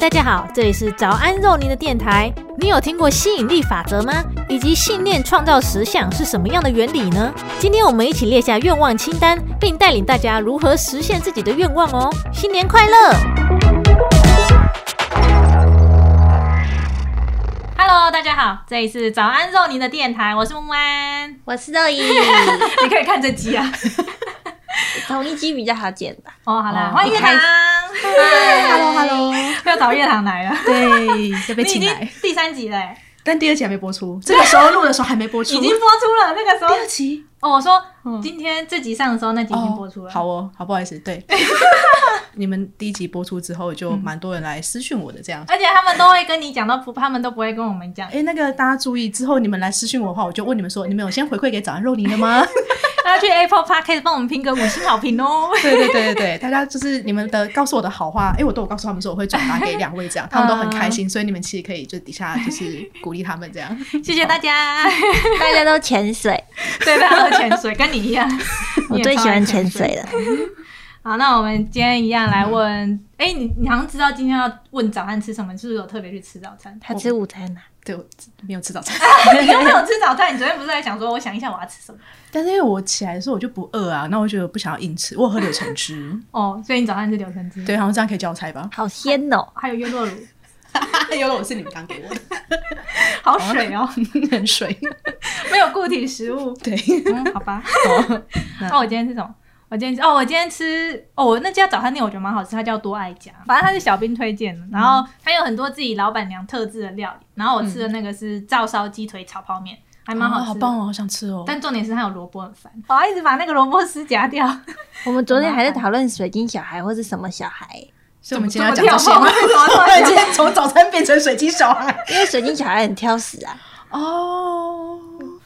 大家好，这里是早安肉泥的电台。你有听过吸引力法则吗？以及信念创造实相是什么样的原理呢？今天我们一起列下愿望清单，并带领大家如何实现自己的愿望哦！新年快乐！Hello，大家好，这里是早安肉泥的电台，我是木安，我是肉姨，你可以看这集啊，同一集比较好剪吧。哦，好啦，欢迎月堂。嗨，Hello Hello，又找叶堂来了。对，又被请来。第三集嘞，但第二集还没播出。这个时候录的时候还没播出，已经播出了。那个时候第二集哦，我说今天这集上的时候，那集已经播出了。好哦，好，不好意思，对。你们第一集播出之后，就蛮多人来私讯我的这样，而且他们都会跟你讲，到不，他们都不会跟我们讲。哎，那个大家注意，之后你们来私讯我的话，我就问你们说，你们有先回馈给早安肉泥了吗？大家去 Apple Podcast 帮我们评个五星好评哦！对对对对对，大家 就是你们的告诉我的好话，哎，我都有告诉他们说我会转达给两位，这样他们都很开心，所以你们其实可以就底下就是鼓励他们这样。谢谢大家，大家都潜水，对，大家都潜水，跟你一样，我最喜欢潜水了。好，那我们今天一样来问，哎，你你好像知道今天要问早餐吃什么，是不是有特别去吃早餐？他吃午餐呢？对，没有吃早餐。你又没有吃早餐？你昨天不是在想说，我想一下我要吃什么？但是因为我起来的时候我就不饿啊，那我觉得不想要硬吃，我喝柳橙汁。哦，所以你早餐吃柳橙汁？对，好像这样可以叫我猜吧？好鲜哦，还有优酪乳。优酪乳是你们刚给我的，好水哦，很水，没有固体食物。对，好吧。那我今天吃什么？我今天哦，我今天吃哦，那家早餐店我觉得蛮好吃，它叫多爱家，反正它是小兵推荐的，然后它有很多自己老板娘特制的料理，然后我吃的那个是照烧鸡腿炒泡面，还蛮好吃，好棒哦，好想吃哦。但重点是它有萝卜很烦，我要一直把那个萝卜丝夹掉。我们昨天还在 讨论水晶小孩或是什么小孩，所以 我们今天要讲这些吗？突然间从早餐变成水晶小孩，因为水晶小孩很挑食啊。哦。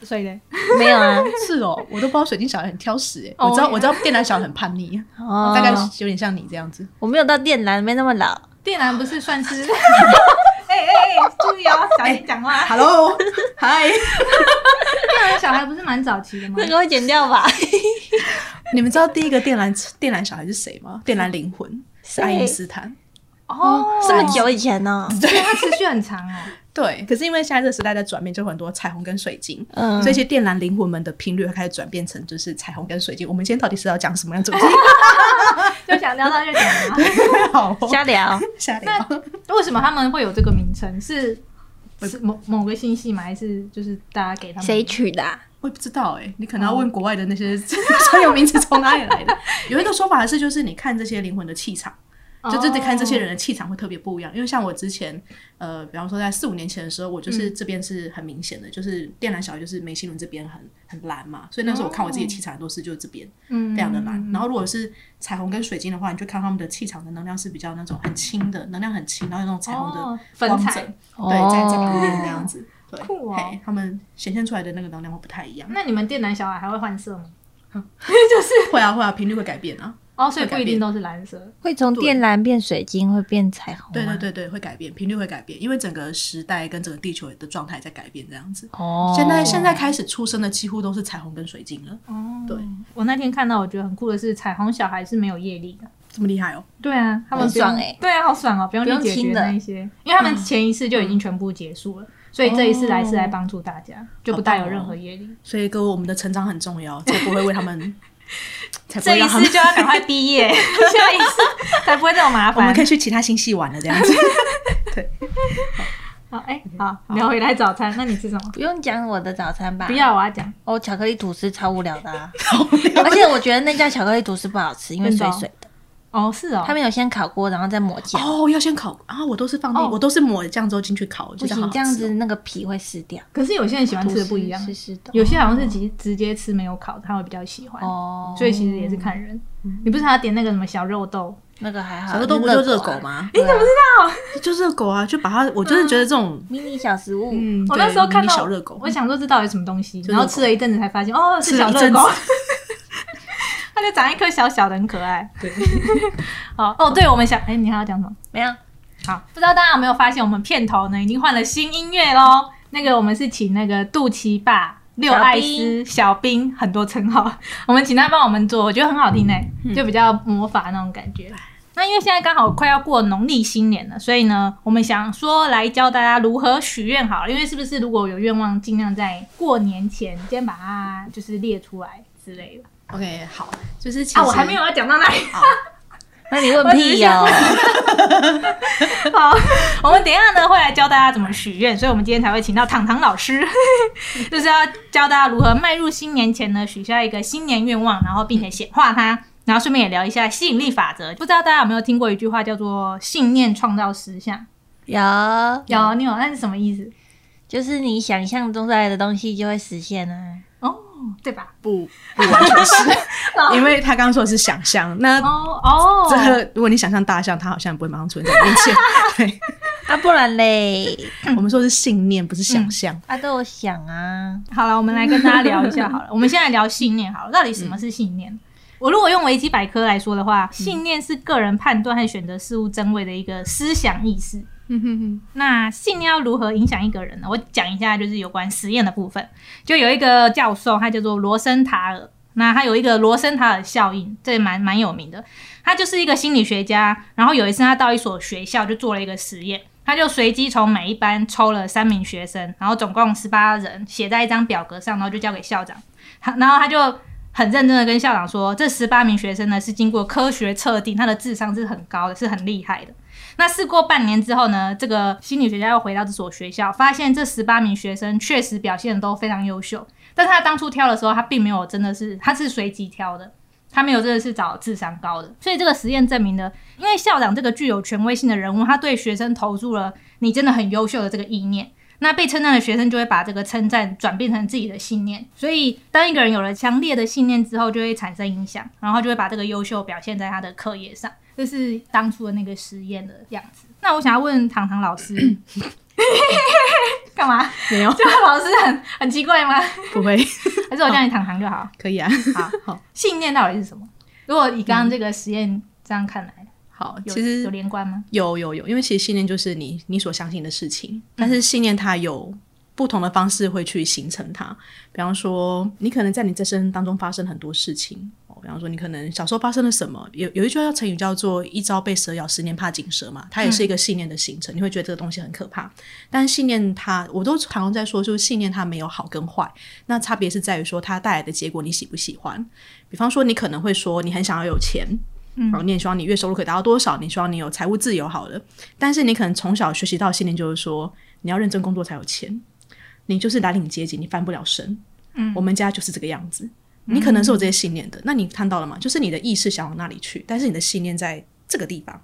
所以呢，没有啊，是哦，我都不知道水晶小孩很挑食哎，我知道我知道电缆小孩很叛逆，大概有点像你这样子。我没有到电缆，没那么老。电缆不是算是？哎哎哎，注意哦，小心讲话。Hello，嗨。电缆小孩不是蛮早期的吗？那个会剪掉吧？你们知道第一个电缆电缆小孩是谁吗？电缆灵魂是爱因斯坦。哦，这么久以前呢？对，它持续很长哦。对，可是因为现在这个时代在转变，就很多彩虹跟水晶，嗯，所以一些电缆灵魂们的频率会开始转变成就是彩虹跟水晶。我们今天到底是要讲什么样主题？就想聊到就讲嘛，好，瞎聊瞎聊。那为什么他们会有这个名称？是是某某个星系吗？还是就是大家给他们谁取的？我也不知道哎，你可能要问国外的那些专有名词从哪里来的。有一个说法是，就是你看这些灵魂的气场。就就得看这些人的气场会特别不一样，因为像我之前，呃，比方说在四五年前的时候，我就是这边是很明显的，就是电缆小孩就是眉心轮这边很很蓝嘛，所以那时候我看我自己的气场都是就是这边，非常的蓝。然后如果是彩虹跟水晶的话，你就看他们的气场的能量是比较那种很轻的，能量很轻，然后有那种彩虹的光泽，对，在这边这样子，对，他们显现出来的那个能量会不太一样。那你们电缆小孩还会换色吗？就是会啊会啊，频率会改变啊。哦，所以不一定都是蓝色，会从电蓝变水晶，会变彩虹。对对对对，会改变，频率会改变，因为整个时代跟整个地球的状态在改变，这样子。哦，现在现在开始出生的几乎都是彩虹跟水晶了。哦，对，我那天看到我觉得很酷的是，彩虹小孩是没有业力的，这么厉害哦。对啊，他们爽哎，对啊，好爽哦，不用去解决那一些，因为他们前一次就已经全部结束了，所以这一次来是来帮助大家，就不带有任何业力。所以各位，我们的成长很重要，才不会为他们。这一次就要赶快毕业，下一次才不会这么麻烦。我们可以去其他星系玩了，这样子。对，好，哎，好，聊回来早餐，那你吃什么？不用讲我的早餐吧？不要，我要讲。哦，巧克力吐司超无聊的，而且我觉得那家巧克力吐司不好吃，因为水水的。哦，是哦，他们有先烤过，然后再抹酱。哦，要先烤啊！我都是放那，我都是抹酱之后进去烤，不行，这样子那个皮会湿掉。可是有些人喜欢吃的不一样，湿湿的。有些好像是直直接吃没有烤，他会比较喜欢。哦，所以其实也是看人。你不是还点那个什么小肉豆？那个还好，小肉豆不就热狗吗？你怎么知道？就热狗啊！就把它，我就是觉得这种迷你小食物。嗯，我那时候看到小热狗，我想说这到底什么东西，然后吃了一阵子才发现，哦，是小热狗。它就长一颗小小的，很可爱。对，好哦，对我们想，哎，你还要讲什么？没有。好，不知道大家有没有发现，我们片头呢已经换了新音乐喽。那个我们是请那个肚脐爸、六爱斯、小兵很多称号，我们请他帮我们做，我觉得很好听诶，就比较魔法那种感觉。那因为现在刚好快要过农历新年了，所以呢，我们想说来教大家如何许愿好了。因为是不是如果有愿望，尽量在过年前先把它就是列出来之类的。OK，好，就是其实啊，我还没有要讲到那里。那你问屁哦！好，我们等一下呢会来教大家怎么许愿，所以我们今天才会请到糖糖老师，就是要教大家如何迈入新年前呢许下一个新年愿望，然后并且显化它，然后顺便也聊一下吸引力法则。不知道大家有没有听过一句话叫做“信念创造实相有，”？有，你有？那是什么意思？就是你想象中来的东西就会实现啊。哦，对吧？不不完全是，因为他刚刚说的是想象，那哦哦，这个如果你想象大象，它好像不会马上出现在你面前。对，啊，不然嘞？我们说的是信念，不是想象。啊，都有想啊。好了，我们来跟大家聊一下好了。我们现在聊信念好了，到底什么是信念？我如果用维基百科来说的话，信念是个人判断和选择事物真伪的一个思想意识。嗯哼哼，那信要如何影响一个人呢？我讲一下，就是有关实验的部分。就有一个教授，他叫做罗森塔尔。那他有一个罗森塔尔效应，这蛮蛮有名的。他就是一个心理学家。然后有一次，他到一所学校就做了一个实验，他就随机从每一班抽了三名学生，然后总共十八人，写在一张表格上，然后就交给校长。他然后他就很认真的跟校长说，这十八名学生呢是经过科学测定，他的智商是很高的，是很厉害的。那试过半年之后呢，这个心理学家又回到这所学校，发现这十八名学生确实表现都非常优秀，但是他当初挑的时候，他并没有真的是他是随机挑的，他没有真的是找智商高的。所以这个实验证明了，因为校长这个具有权威性的人物，他对学生投注了你真的很优秀的这个意念。那被称赞的学生就会把这个称赞转变成自己的信念，所以当一个人有了强烈的信念之后，就会产生影响，然后就会把这个优秀表现在他的课业上。这是当初的那个实验的样子。那我想要问糖糖老师，干嘛？没有，这个老师很很奇怪吗？不会，还是我叫你糖糖就好？可以啊。好，好，信念到底是什么？如果以刚刚这个实验这样看来，好，其实有连贯吗？有有有，因为其实信念就是你你所相信的事情，但是信念它有不同的方式会去形成它。比方说，你可能在你这生当中发生很多事情，哦，比方说你可能小时候发生了什么，有有一句话成语叫做“一朝被蛇咬，十年怕井蛇”嘛，它也是一个信念的形成。你会觉得这个东西很可怕，但信念它，我都常常在说，就是信念它没有好跟坏，那差别是在于说它带来的结果你喜不喜欢。比方说，你可能会说你很想要有钱。嗯，你也希望你月收入可以达到多少？你希望你有财务自由好了，但是你可能从小学习到信念就是说，你要认真工作才有钱，你就是蓝领阶级，你翻不了身。嗯，我们家就是这个样子。你可能是有这些信念的，那你看到了吗？就是你的意识想往那里去，但是你的信念在这个地方，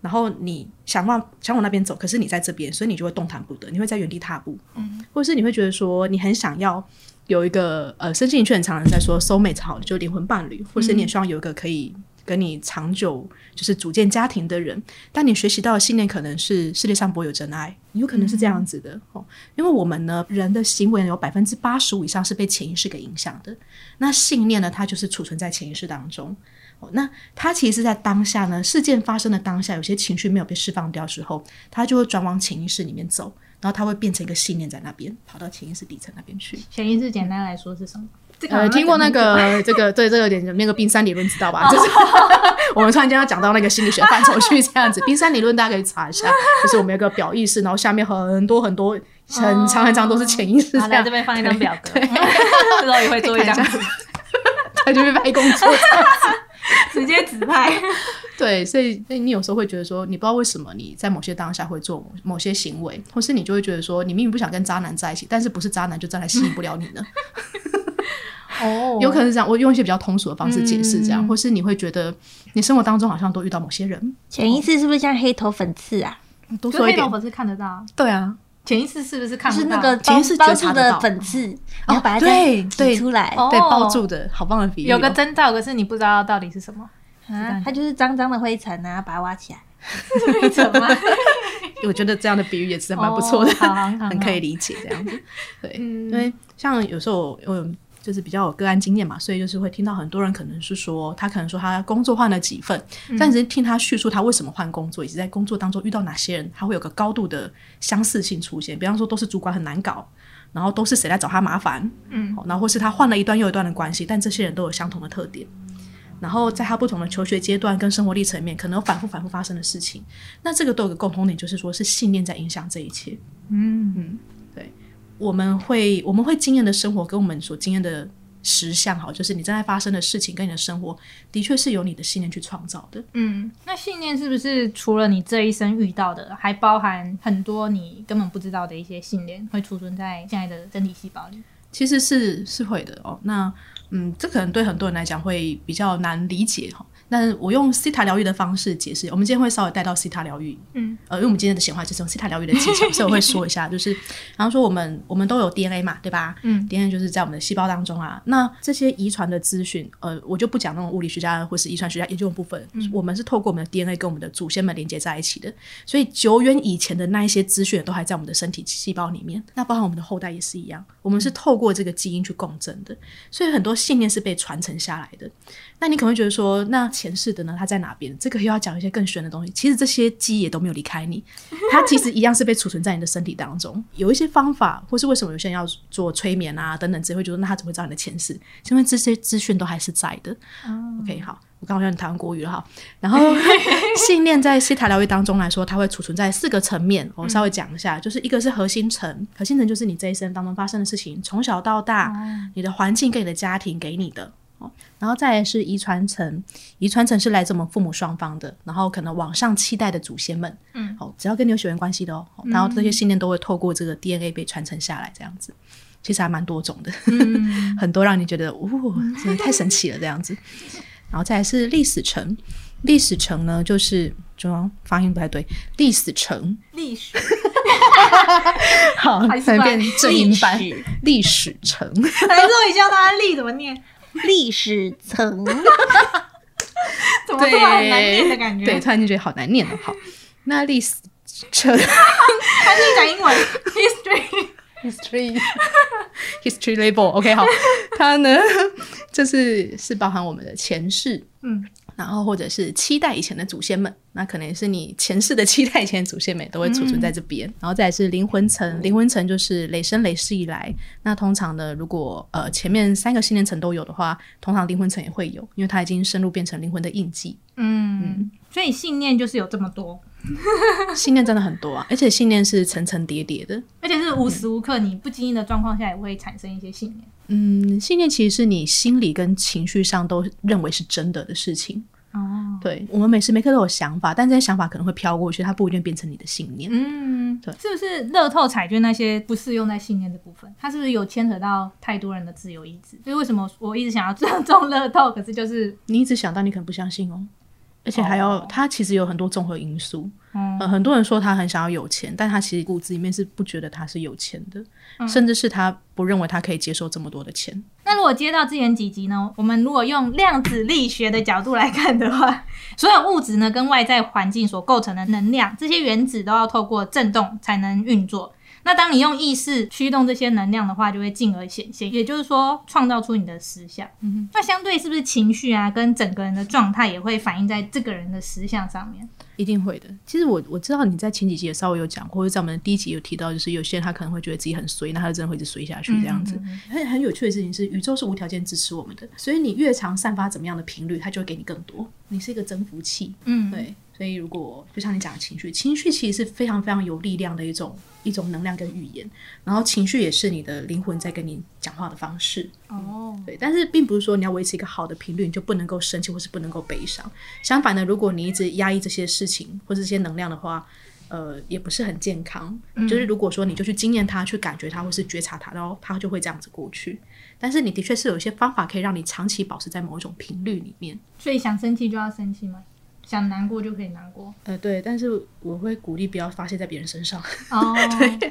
然后你想往想往那边走，可是你在这边，所以你就会动弹不得，你会在原地踏步。嗯，或者是你会觉得说，你很想要有一个呃，身心灵却很常人在说 soul mate 好的，就灵魂伴侣，或是你也希望有一个可以。跟你长久就是组建家庭的人，但你学习到的信念可能是世界上不会有真爱，有可能是这样子的、哦。因为我们呢，人的行为有百分之八十五以上是被潜意识给影响的。那信念呢，它就是储存在潜意识当中。哦，那它其实是在当下呢，事件发生的当下，有些情绪没有被释放掉之后，它就会转往潜意识里面走，然后它会变成一个信念在那边，跑到潜意识底层那边去。潜意识简单来说是什么？呃，听过那个这个对这个有点那个冰山理论知道吧？就是 我们突然间要讲到那个心理学范畴去这样子。冰山理论大家可以查一下，就是我们有个表意识，然后下面很多很多很长很长都是潜意识好，这样来这。边放一张表格，这时候也会做一张他就被拍工作。直接直拍。对，所以所以你有时候会觉得说，你不知道为什么你在某些当下会做某某些行为，或是你就会觉得说，你明明不想跟渣男在一起，但是不是渣男就渣男吸引不了你呢？哦有可能是这样，我用一些比较通俗的方式解释这样，或是你会觉得你生活当中好像都遇到某些人，潜意识是不是像黑头粉刺啊？可多说一点。黑头粉刺看得到，对啊，潜意识是不是看不到？是那个潜意识包包住的粉刺，然后把它对对挤出来。哦对包住的好棒的比喻哦，有个征兆，可是你不知道到底是什么。啊，它就是脏脏的灰尘啊，把它挖起来。灰尘吗？我觉得这样的比喻也是蛮不错的，很可以理解这样子。对，嗯因为像有时候我有就是比较有个案经验嘛，所以就是会听到很多人可能是说，他可能说他工作换了几份，嗯但只是听他叙述他为什么换工作，以及在工作当中遇到哪些人，他会有个高度的相似性出现。比方说，都是主管很难搞，然后都是谁来找他麻烦，嗯，然后或是他换了一段又一段的关系，但这些人都有相同的特点。然后在他不同的求学阶段跟生活历程里面，可能有反复反复发生的事情。那这个都有个共同点，就是说是信念在影响这一切。嗯嗯，对，我们会我们会经验的生活跟我们所经验的实相，好，就是你正在发生的事情跟你的生活，的确是由你的信念去创造的。嗯，那信念是不是除了你这一生遇到的，还包含很多你根本不知道的一些信念，会储存在现在的身体细胞里？其实是是会的哦。那嗯，这可能对很多人来讲会比较难理解哈。但是我用西塔疗愈的方式解释，我们今天会稍微带到西塔疗愈，嗯，呃，因为我们今天的显化就是用西塔疗愈的技巧，所以我会说一下，就是，然后说我们我们都有 DNA 嘛，对吧？嗯，DNA 就是在我们的细胞当中啊。那这些遗传的资讯，呃，我就不讲那种物理学家或是遗传学家研究的部分，我们是透过我们的 DNA 跟我们的祖先们连接在一起的，所以久远以前的那一些资讯都还在我们的身体细胞里面，那包含我们的后代也是一样，我们是透过这个基因去共振的，所以很多信念是被传承下来的。那你可能会觉得说，那前世的呢？它在哪边？这个又要讲一些更玄的东西。其实这些记忆也都没有离开你，它其实一样是被储存在你的身体当中。有一些方法，或是为什么有些人要做催眠啊等等，只会觉得那他怎么会知道你的前世？因为这些资讯都还是在的。OK，好，我刚好像台湾国语了哈。然后 信念在西塔疗愈当中来说，它会储存在四个层面。我稍微讲一下，就是一个是核心层，核心层就是你这一生当中发生的事情，从小到大，你的环境跟你的家庭给你的。然后再来是遗传层，遗传层是来自我们父母双方的，然后可能往上期待的祖先们，嗯，好，只要跟你有血缘关系的哦，然后这些信念都会透过这个 DNA 被传承下来，这样子，其实还蛮多种的，很多让你觉得，哦，真的太神奇了这样子。然后再来是历史层，历史层呢就是中央发音不太对，历史层，历史。好，还是吧变正音班历史，历史层。来说一下大家历怎么念？历史层，怎么突然很难念的感觉？对，突然就觉得好难念了。好，那历史层。还是你讲英文？History。history history label，OK，、好，它呢，就是是包含我们的前世，嗯，然后或者是期待以前的祖先们，那可能也是你前世的期待以前的祖先们都会储存在这边，然后再来是灵魂层，灵魂层就是累生累世以来，那通常呢，如果呃前面三个信念层都有的话，通常灵魂层也会有，因为它已经深入变成灵魂的印记。嗯，所以信念就是有这么多，信念真的很多啊，而且信念是层层叠叠的。而且是无时无刻你不经意的状况下也会产生一些信念。嗯，信念其实是你心理跟情绪上都认为是真的的事情。哦，对我们每时每刻都有想法，但这些想法可能会飘过去，它不一定变成你的信念。嗯，对是不是乐透彩券那些不适用在信念的部分？它是不是有牵扯到太多人的自由意志？所以为什么我一直想要中中乐透，可是就是你一直想到，你可能不相信哦。而且还有，哦它其实有很多综合因素。嗯呃，很多人说他很想要有钱，但他其实骨子里面是不觉得他是有钱的，嗯甚至是他不认为他可以接受这么多的钱。那如果接到之前几集呢？我们如果用量子力学的角度来看的话，所有物质呢跟外在环境所构成的能量，这些原子都要透过振动才能运作。那当你用意识驱动这些能量的话，就会进而显现，也就是说创造出你的实相。嗯、那相对是不是情绪啊，跟整个人的状态也会反映在这个人的实相上面？一定会的。其实我我知道你在前几集也稍微有讲过，或者在我们的第一集有提到，就是有些人他可能会觉得自己很衰，那他就真的会一直衰下去这样子。很很有趣的事情是，宇宙是无条件支持我们的，所以你越常散发怎么样的频率，它就会给你更多。你是一个增幅器，嗯，对。所以如果就像你讲的情绪，情绪其实是非常非常有力量的一种一种能量跟语言，然后情绪也是你的灵魂在跟你讲话的方式。哦，对，但是并不是说你要维持一个好的频率，你就不能够生气或是不能够悲伤。相反的，如果你一直压抑这些事情或者这些能量的话，呃，也不是很健康。就是如果说你就去经验它、去感觉它，或是觉察它，然后它就会这样子过去。但是你的确是有一些方法可以让你长期保持在某一种频率里面。所以想生气就要生气吗？想难过就可以难过？呃，对，但是我会鼓励不要发泄在别人身上。哦，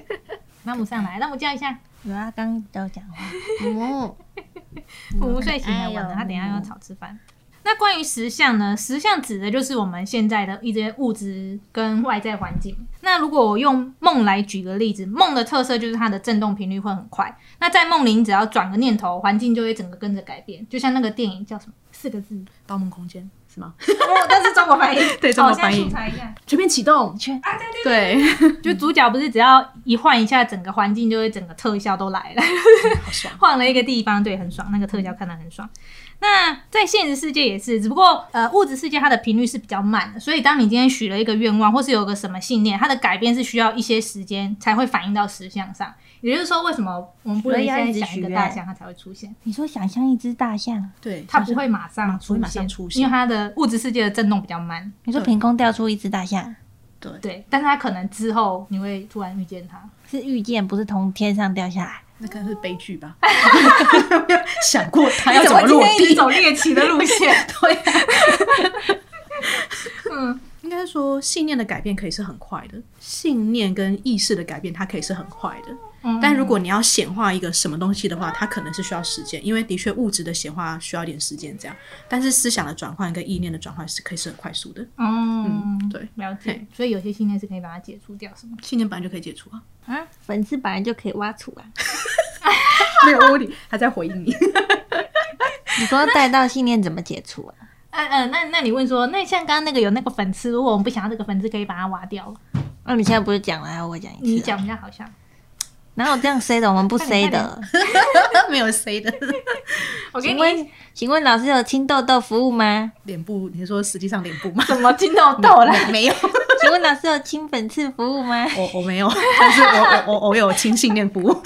那我上来，那我叫一下。有啊，刚刚都讲话，哦，母母睡醒了，晚了，他等一下要吵吃饭。那关于实相呢？实相指的就是我们现在的一些物质跟外在环境。那如果我用梦来举个例子，梦的特色就是它的振动频率会很快。那在梦里，你只要转个念头，环境就会整个跟着改变。就像那个电影叫什么？四个字，《盗梦空间》是吗？哦，但是中国翻译，对中国翻译。全面启动。全啊，对对对，就主角不是只要一换一下，整个环境就会整个特效都来了。好爽。换了一个地方，对，很爽，那个特效看得很爽。那在现实世界也是，只不过呃，物质世界它的频率是比较慢的，所以当你今天许了一个愿望，或是有个什么信念，它的改变是需要一些时间才会反映到实相上。也就是说，为什么我们不能所以要现在一直想一个大象，它才会出现？你说想象一只大象，对，它不会马上不会马上出现因为它的物质世界的震动比较慢。你说凭空掉出一只大象，对对，但是它可能之后你会突然遇见它。是遇见，不是从天上掉下来。那可能是悲剧吧。没有想过他要怎么落地？走猎奇的路线？对、嗯，应该说信念的改变可以是很快的，信念跟意识的改变它可以是很快的。嗯但如果你要显化一个什么东西的话，它可能是需要时间，因为的确物质的显化需要一点时间这样。但是思想的转换跟意念的转换是可以是很快速的。嗯，对，了解嘿。所以有些信念是可以把它解除掉，是吗？信念本来就可以解除啊，啊，粉丝本来就可以挖出啊。没有问题，他在回应你。你说带到信念怎么解除啊？嗯、嗯、那那你问说，那像刚刚那个有那个粉丝，如果我们不想要这个粉丝，可以把它挖掉。那、你现在不是讲了，要我讲一次？你，讲比较好笑。哪有这样塞的？我们不塞的。没有塞的 我给你请问，请问老师有清痘痘服务吗？脸部，你是说实际上脸部吗？怎么清痘痘了？没有，请问老师有清粉刺服务吗？我我没有，但是我我我我有清信念服务。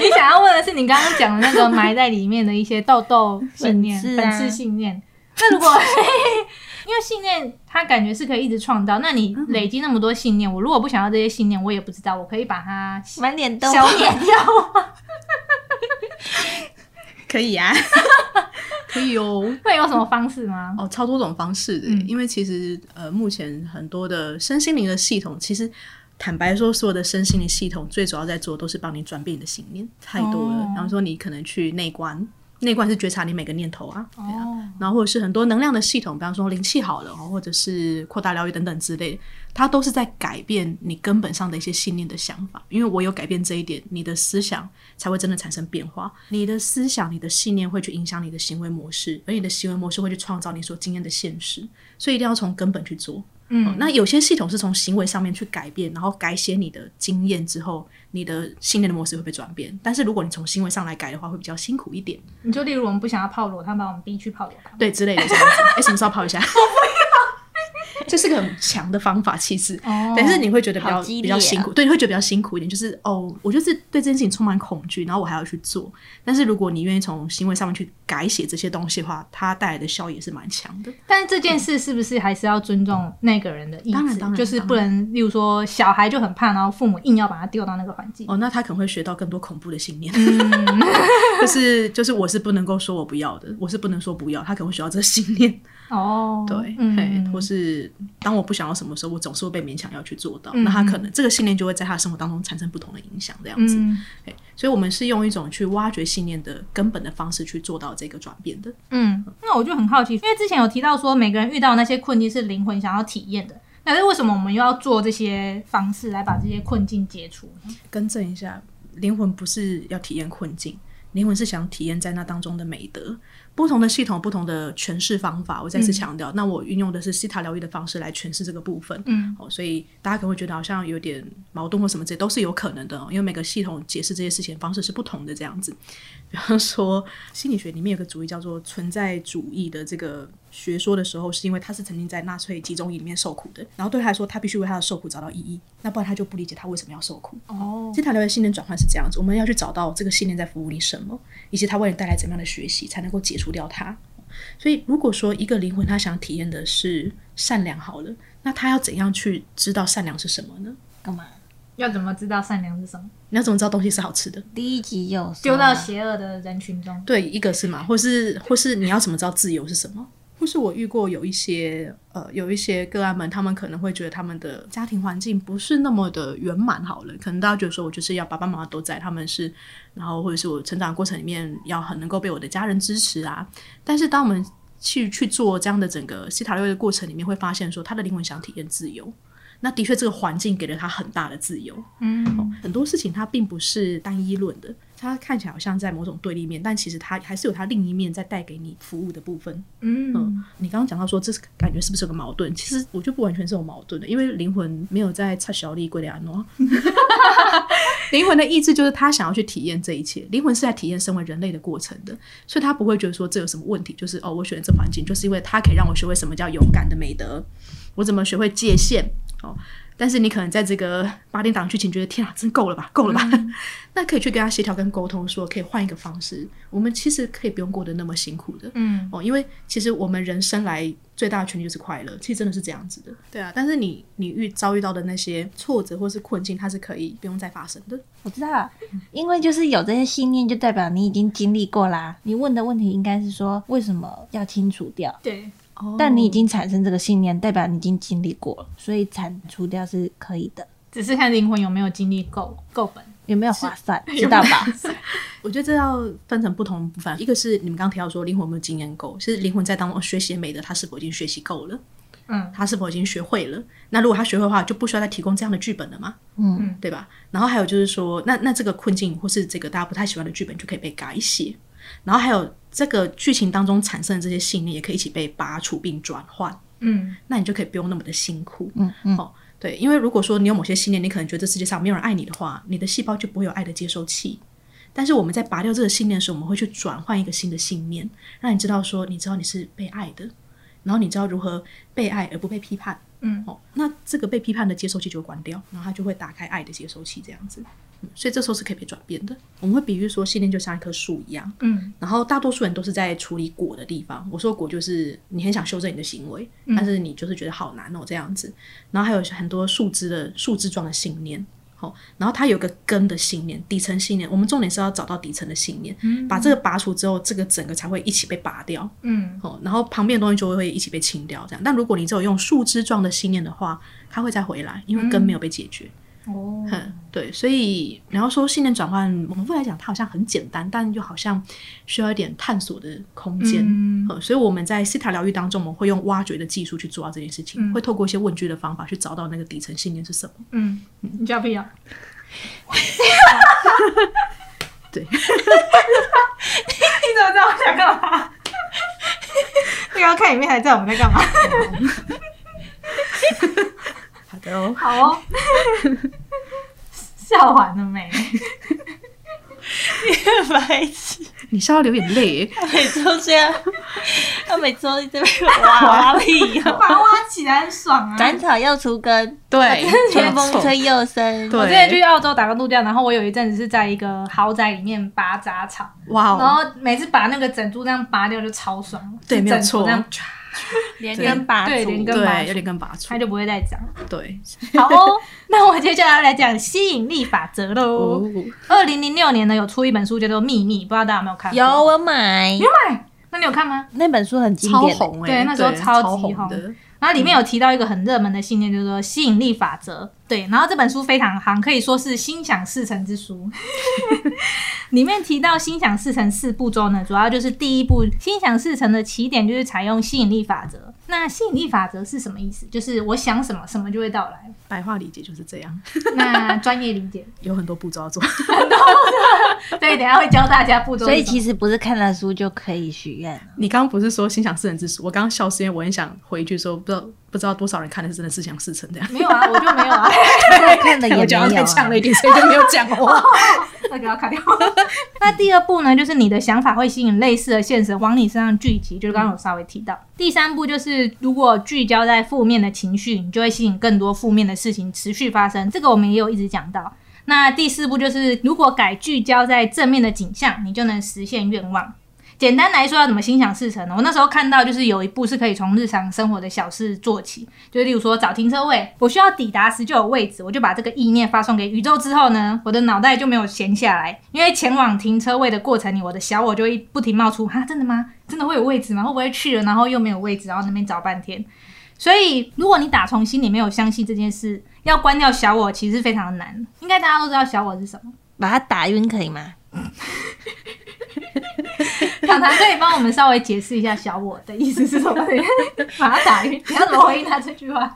你想要问的是你刚刚讲的那个埋在里面的一些痘痘信念、粉刺啊粉刺信念。那如果因为信念它感觉是可以一直创造，那你累积那么多信念，我如果不想要这些信念，我也不知道，我可以把它满脸都，消灭掉吗？可以啊，可以哦。会有什么方式吗？哦，超多种方式的，嗯因为其实呃，目前很多的身心灵的系统，其实坦白说，所有的身心灵系统最主要在做都是帮你转变你的信念，太多了。哦然后说你可能去内观，内观是觉察你每个念头啊，对啊。哦，然后或者是很多能量的系统，比方说灵气好了，哦或者是扩大疗愈等等之类的，它都是在改变你根本上的一些信念的想法。因为我有改变这一点，你的思想才会真的产生变化。你的思想、你的信念会去影响你的行为模式，而你的行为模式会去创造你所经验的现实。所以一定要从根本去做。嗯，那有些系统是从行为上面去改变，然后改写你的经验之后，你的信念的模式会被转变。但是如果你从行为上来改的话，会比较辛苦一点。你就例如我们不想要泡裸他，把我们逼去泡裸汤。对之类的这样子。哎、什么时候泡一下？这是个很强的方法，其实，哦但是你会觉得比较、比较辛苦，对，你会觉得比较辛苦一点，就是哦，我就是对这件事情充满恐惧，然后我还要去做。但是如果你愿意从行为上面去改写这些东西的话，它带来的效益也是蛮强的。但是这件事是不是还是要尊重那个人的意志当然当？然就是不能，例如说小孩就很怕，然后父母硬要把他丢到那个环境。哦，那他可能会学到更多恐怖的信念，嗯 就是就是我是不能够说我不要的，我是不能说不要，他可能会学到这个信念。哦，对，嘿，嗯，或是当我不想要什么时候，我总是会被勉强要去做到。嗯那他可能这个信念就会在他的生活当中产生不同的影响，这样子。所以我们是用一种去挖掘信念的根本的方式去做到这个转变的。嗯，那我就很好奇，因为之前有提到说每个人遇到那些困境是灵魂想要体验的，那是为什么我们又要做这些方式来把这些困境解除？更正一下，灵魂不是要体验困境，灵魂是想体验在那当中的美德。不同的系统，不同的诠释方法。我再次强调，那我运用的是西塔疗愈的方式来诠释这个部分。嗯，哦，所以大家可能会觉得好像有点矛盾或什么之类，都是有可能的、哦，因为每个系统解释这些事情的方式是不同的。这样子，比方说心理学里面有个主义叫做存在主义的这个学说的时候，是因为他是曾经在纳粹集中营里面受苦的，然后对他来说，他必须为他的受苦找到意义，那不然他就不理解他为什么要受苦。哦，西塔疗愈信念转换是这样子，我们要去找到这个信念在服务你什么，以及它为你带来怎么样的学习，才能够解除掉它。所以，如果说一个灵魂他想体验的是善良，好了，那他要怎样去知道善良是什么呢？干嘛？要怎么知道善良是什么？你要怎么知道东西是好吃的？第一集有丢到邪恶的人群中。对，一个是嘛，或是或是你要怎么知道自由是什么？或是我遇过有一些呃有一些个案们，他们可能会觉得他们的家庭环境不是那么的圆满好了，可能大家觉得说我就是要爸爸妈妈都在，他们是，然后或者是我成长过程里面要很能够被我的家人支持啊。但是当我们去去做这样的整个西塔六的过程里面，会发现说他的灵魂想体验自由。那的确这个环境给了他很大的自由。嗯，很多事情它并不是单一论的，它看起来好像在某种对立面，但其实它还是有它另一面在带给你服务的部分。嗯嗯，你刚刚讲到说这是感觉是不是有个矛盾？其实我觉得不完全是有矛盾的，因为灵魂没有在擦小力归安诺。灵魂的意志就是他想要去体验这一切，灵魂是在体验身为人类的过程的，所以他不会觉得说这有什么问题，就是哦，我选了这环境，就是因为它可以让我学会什么叫勇敢的美德，我怎么学会界限哦。但是你可能在这个八点档剧情觉得天啊，真够了吧，够了吧？那可以去跟他协调跟沟通，说可以换一个方式，我们其实可以不用过得那么辛苦的。嗯哦，因为其实我们人生来最大的权利就是快乐，其实真的是这样子的。对啊，但是你你遇遭遇到的那些挫折或是困境，它是可以不用再发生的。我知道，因为就是有这些信念，就代表你已经经历过啦。你问的问题应该是说，为什么要清除掉？对，哦但你已经产生这个信念，代表你已经经历过了，所以铲除掉是可以的。只是看灵魂有没有经历够够本。有没有划算？知道吧？我觉得这要分成不同部分，一个是你们刚刚提到说灵魂有没有经验够，是灵魂在当中学习美的，他是否已经学习够了，嗯他是否已经学会了？那如果他学会的话，就不需要再提供这样的剧本了嘛，嗯，对吧？然后还有就是说，那那这个困境或是这个大家不太喜欢的剧本就可以被改写，然后还有这个剧情当中产生的这些信念也可以一起被拔除并转换，嗯那你就可以不用那么的辛苦。嗯嗯哦，对，因为如果说你有某些信念，你可能觉得这世界上没有人爱你的话，你的细胞就不会有爱的接收器。但是我们在拔掉这个信念的时候，我们会去转换一个新的信念，让你知道说，你知道你是被爱的，然后你知道如何被爱而不被批判。嗯哦，那这个被批判的接收器就会关掉，然后它就会打开爱的接收器，这样子。嗯所以这时候是可以被转变的。我们会比喻说，信念就像一棵树一样，嗯然后大多数人都是在处理果的地方。我说果就是你很想修正你的行为，但是你就是觉得好难哦这样子。然后还有很多树枝的树枝状的信念，好、然后它有个根的信念，底层信念。我们重点是要找到底层的信念，把这个拔除之后，这个整个才会一起被拔掉。嗯哦，然后旁边的东西就会一起被清掉，这样。但如果你只有用树枝状的信念的话，它会再回来，因为根没有被解决。哦嗯，对，所以然后说信念转换，我们未来讲它好像很简单，但又好像需要一点探索的空间。嗯嗯，所以我们在西塔疗愈当中，我们会用挖掘的技术去做到这件事情，会透过一些问句的方法去找到那个底层信念是什么。嗯，你叫屁啊！对，你怎么知道我想干嘛？那个要看里面才知道我们在干嘛。好的哦。好哦，笑完了没？白痴，你笑到流眼泪？耶，每周这样，他每周在这边挖屁哦，把它挖起来很爽啊！斩草要除根，对，春风吹又生。对我之前去澳洲打工度假，然后我有一阵子是在一个豪宅里面拔杂草，哇然哦，后每次把那个整株这样拔掉就超爽，对没有错。这样唰 连根拔对除，连根拔对，有除点跟拔出他，就不会再长。对，好哦，那我接下来来讲吸引力法则喽。哦，二零零六年呢，有出一本书叫做《秘密》，不知道大家有没有看？有我买有买那你有看吗？那本书很经典，超红哎，对那时候超超级红的，然后里面有提到一个很热门的信念，就是说吸引力法则。对，然后这本书非常行，可以说是心想事成之书。里面提到心想事成四步骤呢，主要就是第一步，心想事成的起点就是采用吸引力法则。那吸引力法则是什么意思？就是我想什么，什么就会到来。白话理解就是这样，那专业理解，有很多步骤要做。很多步骤对，等下会教大家步骤。所以其实不是看了书就可以许愿。你刚刚不是说心想事成之书？我刚刚笑是因为我很想回一句说，不知道不知道多少人看的是真的是想事成这样。没有啊，我就没有啊，看的也没有讲的太有啊。呛了一点，所以就没有讲话。那给他卡掉。那第二步呢，就是你的想法会吸引类似的现实往你身上聚集，就是刚刚有稍微提到。第三步就是，如果聚焦在负面的情绪，你就会吸引更多负面的事情持续发生。这个我们也有一直讲到。那第四步就是，如果改聚焦在正面的景象，你就能实现愿望。简单来说，要怎么心想事成呢？我那时候看到，就是有一步是可以从日常生活的小事做起，就例如说找停车位，我需要抵达时就有位置，我就把这个意念发送给宇宙之后呢，我的脑袋就没有闲下来，因为前往停车位的过程里，我的小我就会不停冒出哈，真的吗？真的会有位置吗？会不会去了，然后又没有位置，然后那边找半天。所以，如果你打从心里没有相信这件事，要关掉小我其实非常的难。应该大家都知道小我是什么。把它打晕可以吗？糖糖可以帮我们稍微解释一下小我的意思是什么？把他打晕，你要怎么回应他这句话？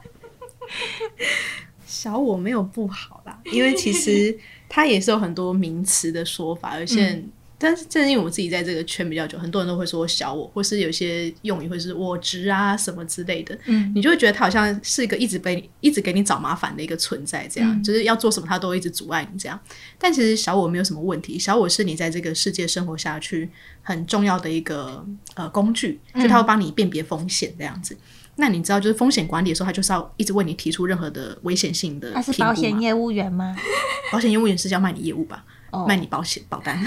小我没有不好啦，因为其实它也是有很多名词的说法，而且。但是正因为我自己在这个圈比较久，很多人都会说小我，或是有些用语会是我值啊什么之类的，嗯你就会觉得他好像是一个一直被你一直给你找麻烦的一个存在，这样、就是要做什么他都会一直阻碍你这样。但其实小我没有什么问题，小我是你在这个世界生活下去很重要的一个呃工具，就他会帮你辨别风险这样子。那你知道，就是风险管理的时候，他就是要一直为你提出任何的危险性的他是保险业务员吗？保险业务员是要卖你业务吧？哦卖你保险保单。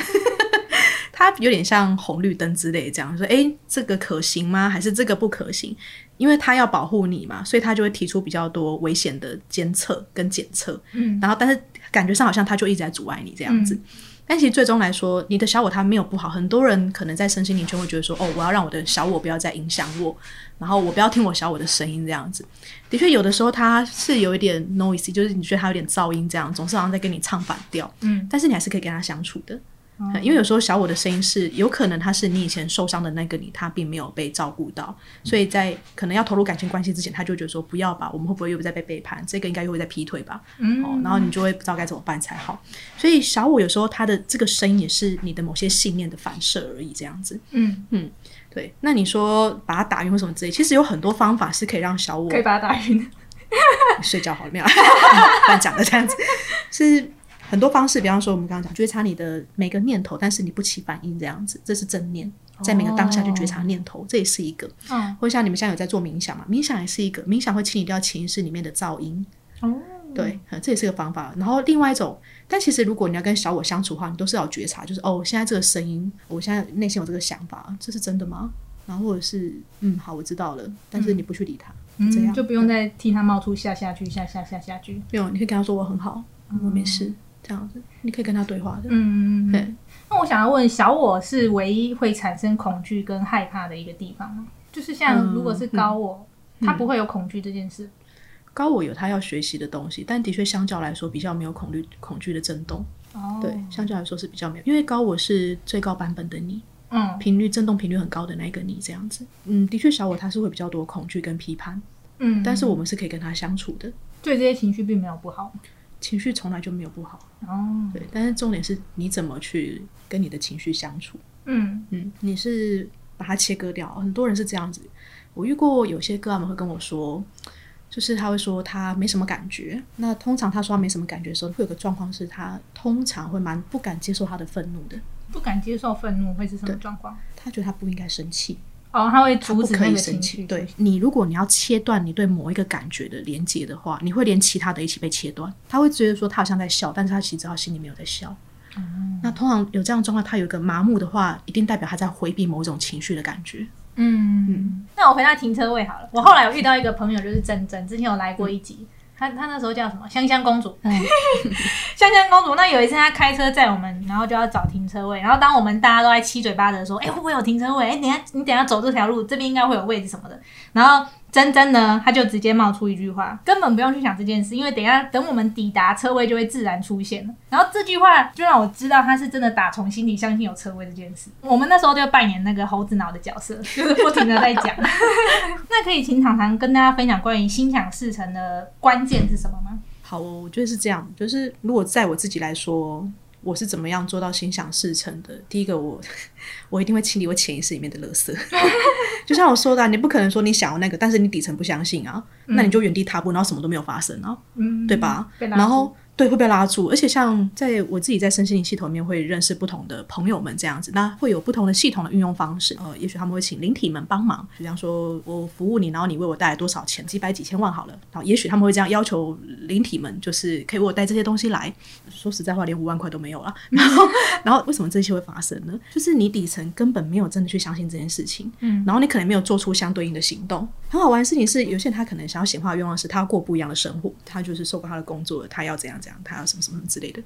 它有点像红绿灯之类这样说，诶，这个可行吗？还是这个不可行？因为他要保护你嘛，所以他就会提出比较多危险的监测跟检测。嗯，然后但是感觉上好像他就一直在阻碍你这样子。但其实最终来说，你的小我它没有不好。很多人可能在身心灵圈会觉得说，哦，我要让我的小我不要再影响我，然后我不要听我小我的声音这样子。的确，有的时候它是有一点 noisy，就是你觉得它有点噪音，这样总是好像在跟你唱反调。嗯，但是你还是可以跟他相处的。嗯因为有时候小我的声音是有可能他是你以前受伤的那个你，他并没有被照顾到，所以在可能要投入感情关系之前，他就觉得说不要吧，我们会不会又在被背叛？这个应该又会在劈腿吧？嗯哦，然后你就会不知道该怎么办才好。所以小我有时候他的这个声音也是你的某些信念的反射而已，这样子。嗯嗯，对，那你说把他打晕或什么之类，其实有很多方法是可以让小我可以把他打晕。睡觉好了没有？乱讲的这样子，是很多方式。比方说，我们刚刚讲觉察你的每个念头，但是你不起反应，这样子，这是正念，在每个当下去觉察念头，这也是一个。嗯，或者像你们现在有在做冥想嘛？冥想也是一个，冥想会清理掉潜意识里面的噪音，哦，对，呃这也是个方法。然后另外一种，但其实如果你要跟小我相处的话，你都是要觉察，就是哦，现在这个声音，我现在内心有这个想法，这是真的吗？然后或者是嗯，好，我知道了，但是你不去理他，这样嗯，就不用再替他冒出下下句、下下下下句。没有，你可以跟他说我很好，我没事，这样子，你可以跟他对话的。嗯嗯，对，那我想要问，小我是唯一会产生恐惧跟害怕的一个地方吗？就是像嗯如果是高我，他不会有恐惧这件事。高我有他要学习的东西，但的确相较来说比较没有恐惧恐惧的震动。哦，对，相较来说是比较没有，因为高我是最高版本的你，嗯频率震动频率很高的那一个你这样子。嗯，的确小我他是会比较多恐惧跟批判，嗯，但是我们是可以跟他相处的，对这些情绪并没有不好。情绪从来就没有不好。哦，对，但是重点是你怎么去跟你的情绪相处。嗯嗯，你是把它切割掉，很多人是这样子。我遇过有些个案们会跟我说，就是他会说他没什么感觉。那通常他说他没什么感觉的时候，会有个状况是他通常会蛮不敢接受他的愤怒的，不敢接受愤怒会是什么状况？他觉得他不应该生气，哦，他会阻止那。个情绪。对你，如果你要切断你对某一个感觉的连接的话，你会连其他的一起被切断。他会觉得说他好像在笑，但是他其实知道心里没有在笑。嗯那通常有这样状况，他有一个麻木的话，一定代表他在回避某种情绪的感觉。嗯，那我回到停车位好了。我后来有遇到一个朋友，就是珍珍，之前有来过一集。她她那时候叫什么？香香公主。嗯 香香公主。那有一次她开车载我们，然后就要找停车位。然后当我们大家都在七嘴八舌说：“哎、会不会有停车位？哎、等下你等下走这条路，这边应该会有位置什么的。”然后珍珍呢，他就直接冒出一句话，根本不用去想这件事，因为等一下等我们抵达车位就会自然出现了。然后这句话就让我知道他是真的打从心底相信有车位这件事。我们那时候就扮演那个猴子脑的角色，就是不停的在讲。那可以请常常跟大家分享关于心想事成的关键是什么吗？好哦，我觉得是这样，就是如果在我自己来说，我是怎么样做到心想事成的？第一个我，我一定会清理我潜意识里面的垃圾。就像我说的啊、你不可能说你想要那个，但是你底层不相信啊，那你就原地踏步，然后什么都没有发生啊，嗯，对吧？然后对会被拉住，而且像在我自己在身心灵系统里面会认识不同的朋友们这样子，那会有不同的系统的运用方式。呃，也许他们会请灵体们帮忙，比方说我服务你，然后你为我带来多少钱，几百几千万好了，然后也许他们会这样要求灵体们，就是可以为我带这些东西来。说实在话，连五万块都没有了。然后，然后为什么这些会发生呢？就是你底层根本没有真的去相信这件事情，嗯，然后你可能没有做出相对应的行动。很好玩的事情是，有些人他可能想要显化的愿望是他要过不一样的生活，他就是受过他的工作，他要怎样怎样，他要什么什么之类的。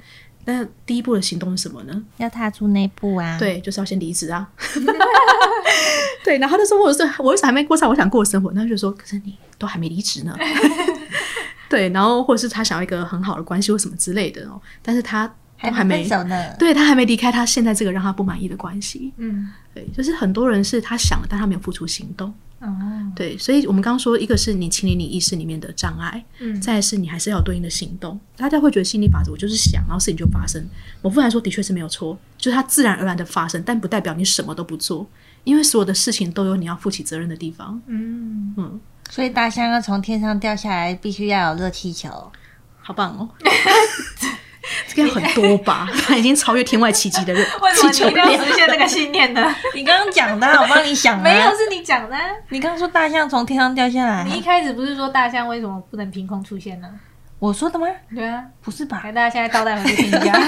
那第一步的行动是什么呢？要踏出那一步啊。，对，就是要先离职啊。对，然后他就说：“我是我为啥还没过上我想过的生活？”那就说：“可是你都还没离职呢。”对，然后或者是他想要一个很好的关系或什么之类的哦，但是他都还没分手呢。对他还没离开他现在这个让他不满意的关系。嗯对，就是很多人是他想了，但他没有付出行动。哦，对，所以我们刚刚说，一个是你清理你意识里面的障碍，嗯再是你还是要有对应的行动。大家会觉得心理法则，我就是想，然后事情就发生。某部分来说，的确是没有错，就是它自然而然的发生，但不代表你什么都不做，因为所有的事情都有你要负起责任的地方。嗯，嗯，所以大象要从天上掉下来，必须要有热气球。好棒哦！这个要很多吧？他已经超越天外奇迹的人为什么你一定要。实现那个信念呢？你刚刚讲的，我帮你想的。没有，是你讲的啊。你刚刚说大象从天上掉下来你，一开始不是说大象为什么不能凭空出现呢？我说的吗？对啊，不是吧？大家现在倒带回去听一下。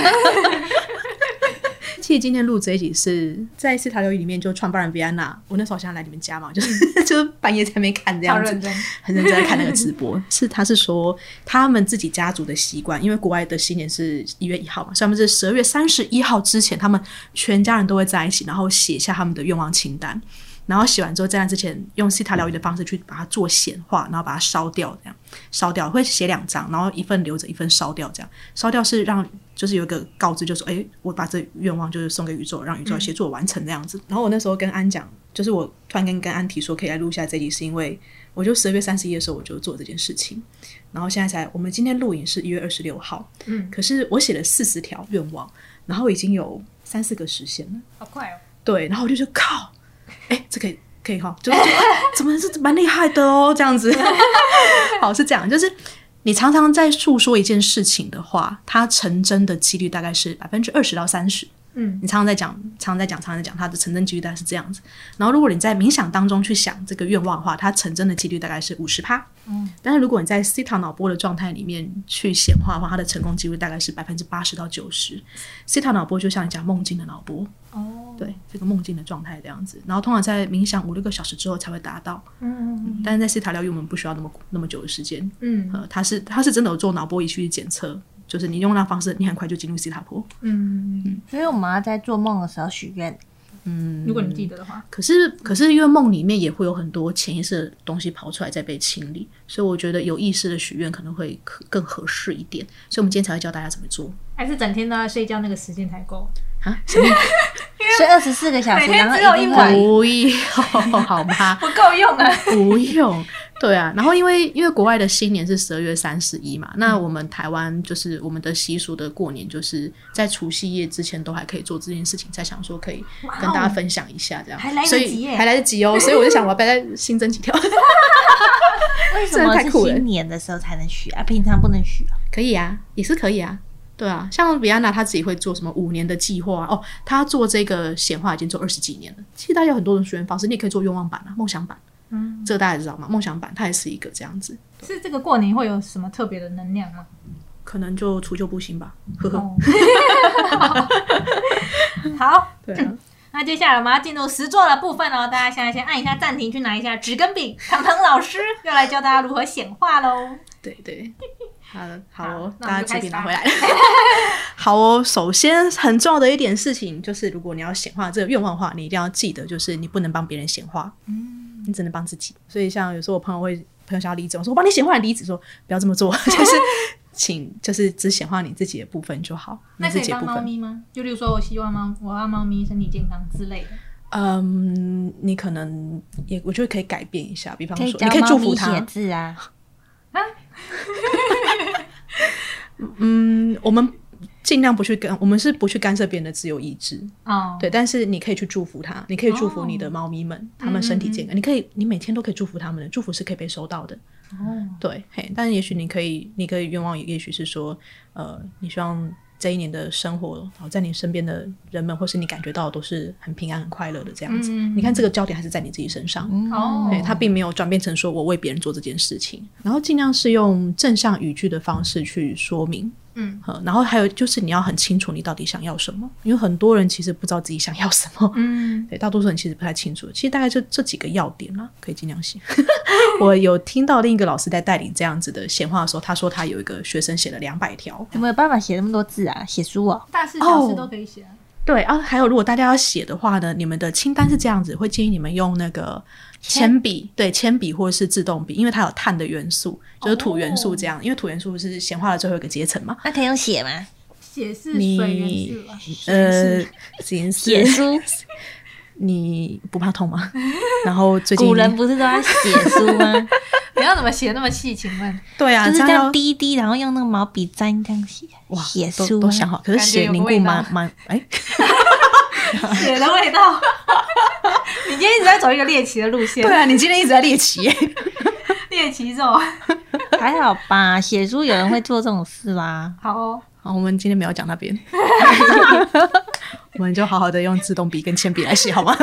其实今天录这一集是在斯塔留语里面，就创办人 Vianna，我那时候想要来你们家嘛，就是 就是半夜在那边看这样子超认，真，很认真在看那个直播。是他是说他们自己家族的习惯，因为国外的新年是一月一号嘛，所以他们是十二月三十一号之前，他们全家人都会在一起，然后写下他们的愿望清单。然后写完之后，在那之前用西塔疗愈的方式去把它做显化，然后把它烧掉，这样烧掉会写两张，然后一份留着，一份烧掉，这样烧掉是让就是有一个告知，就说哎，我把这愿望就是送给宇宙，让宇宙协助我完成这样子。然后我那时候跟安讲，就是我突然跟跟安提说可以来录一下这集，是因为我就十二月三十一的时候我就做这件事情，然后现在才我们今天录影是一月二十六号，嗯，可是我写了四十条愿望，然后已经有三四个实现了。好快哦。对，然后我就说靠，哎，这可以可以哈，就就、啊、怎么是蛮厉害的哦，这样子。好，是这样，就是你常常在诉说一件事情的话，它成真的几率大概是百分之二十到三十。嗯，你常常在讲，常常在讲，常常在讲，它的成真几率大概是这样子。然后，如果你在冥想当中去想这个愿望的话，它成真的几率大概是五十趴。嗯，但是如果你在西塔脑波的状态里面去显化的话，它的成功几率大概是百分之八十到九十。西塔脑波就像你讲梦境的脑波，哦，对这个梦境的状态这样子。然后通常在冥想五六个小时之后才会达到，嗯但是在西塔疗愈我们不需要那么那么久的时间。嗯呃，它是它是真的有做脑波仪去检测，就是你用那方式，你很快就进入西塔坡。嗯，所以我们要在做梦的时候许愿。嗯如果你记得的话，可是，可是因为梦里面也会有很多潜意识的东西跑出来再被清理，所以我觉得有意识的许愿可能会更合适一点。所以我们今天才会教大家怎么做还是整天都在睡觉那个时间才够。啊？什么睡二十四个小时，每天然后只有一晚不用好吗？不够用啊！不用。对啊，然后因为因为国外的新年是十二月三十一嘛，那我们台湾就是我们的习俗的过年，就是在除夕夜之前都还可以做这件事情，在想说可以跟大家分享一下这样，还来得所以及耶还来得及哦，所以我就想我要不要再新增几条？为什么新年的时候才能许啊？平常不能许啊？可以啊，也是可以啊。对啊，像比安娜她自己会做什么五年的计划哦，她做这个显化已经做二十几年了。其实大家有很多种许愿方式，你也可以做愿望版啊、梦想版，嗯，这个大家也知道吗？梦想版它也是一个这样子，是这个过年会有什么特别的能量吗？可能就除旧布新吧，呵呵。哦，好，对啊，那接下来我们要进入实作的部分哦，大家现在先按一下暂停，去拿一下纸跟笔。糖糖老师要来教大家如何显化喽。对对。好的，好好哦，大家纸笔拿回来。好哦，首先很重要的一点事情就是，如果你要显化这个愿望的话，你一定要记得，就是你不能帮别人显化，嗯，你只能帮自己。所以像有时候我朋友会朋友想要离职，我说我帮你显化你离职，说不要这么做，就是请就是只显化你自己的部分就好，你那可以帮自己的部分。猫咪吗？就例如说，我希望猫，我要猫咪身体健康之类的。嗯，你可能也我觉得可以改变一下，比方说你可以祝福他写，字啊啊。嗯，我们尽量不去干，我们是不去干涉别人的自由意志，哦，对，但是你可以去祝福他，你可以祝福你的猫咪们，他们身体健康，你可以，你每天都可以祝福他们的，祝福是可以被收到的，哦，对，嘿，但是也许你可以，你可以愿望，也许是说，呃，你希望这一年的生活，然后在你身边的人们，或是你感觉到都是很平安、很快乐的这样子。嗯。你看这个焦点还是在你自己身上，哦对，它并没有转变成说我为别人做这件事情，然后尽量是用正向语句的方式去说明。嗯呃，然后还有就是你要很清楚你到底想要什么，因为很多人其实不知道自己想要什么。嗯，对，大多数人其实不太清楚。其实大概就这几个要点啦，可以尽量写。我有听到另一个老师在带领这样子的闲话的时候，他说他有一个学生写了两百条。有没有办法写那么多字啊？写书啊。大事小事都可以写啊。对啊，还有如果大家要写的话呢，你们的清单是这样子，会建议你们用那个铅笔，对，铅笔或者是自动笔，因为它有碳的元素，就是土元素这样。因为土元素是显化的最后一个阶层嘛。那可以用写吗？写是水元素啊。呃，写书。你不怕痛吗？然后最近古人不是都要写书吗？你要怎么写那么细？请问 对啊，就是这样滴滴，然后用那个毛笔沾这样写哇写都书吗都想好，可是血凝固有个味道蛮蛮哎，血的味道？你今天一直在走一个猎奇的路线，对啊，你今天一直在猎奇，猎奇肉。还好吧？写书有人会做这种事吗？好哦，好，我们今天没有讲那边，我们就好好的用自动笔跟铅笔来写好吗？